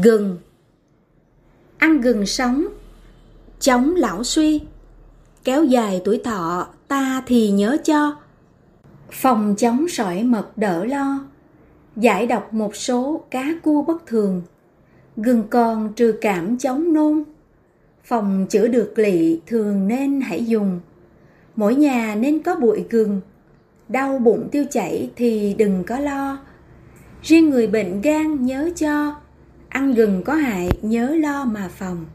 Gừng. Ăn gừng sống. Chống lão suy. Kéo dài tuổi thọ, ta thì nhớ cho. Phòng chống sỏi mật đỡ lo. Giải độc một số cá cua bất thường. Gừng còn trừ cảm chống nôn. Phòng chữa được lị thường nên hãy dùng. Mỗi nhà nên có bụi gừng. Đau bụng tiêu chảy thì đừng có lo. Riêng người bệnh gan nhớ cho. Ăn gừng có hại nhớ lo mà phòng.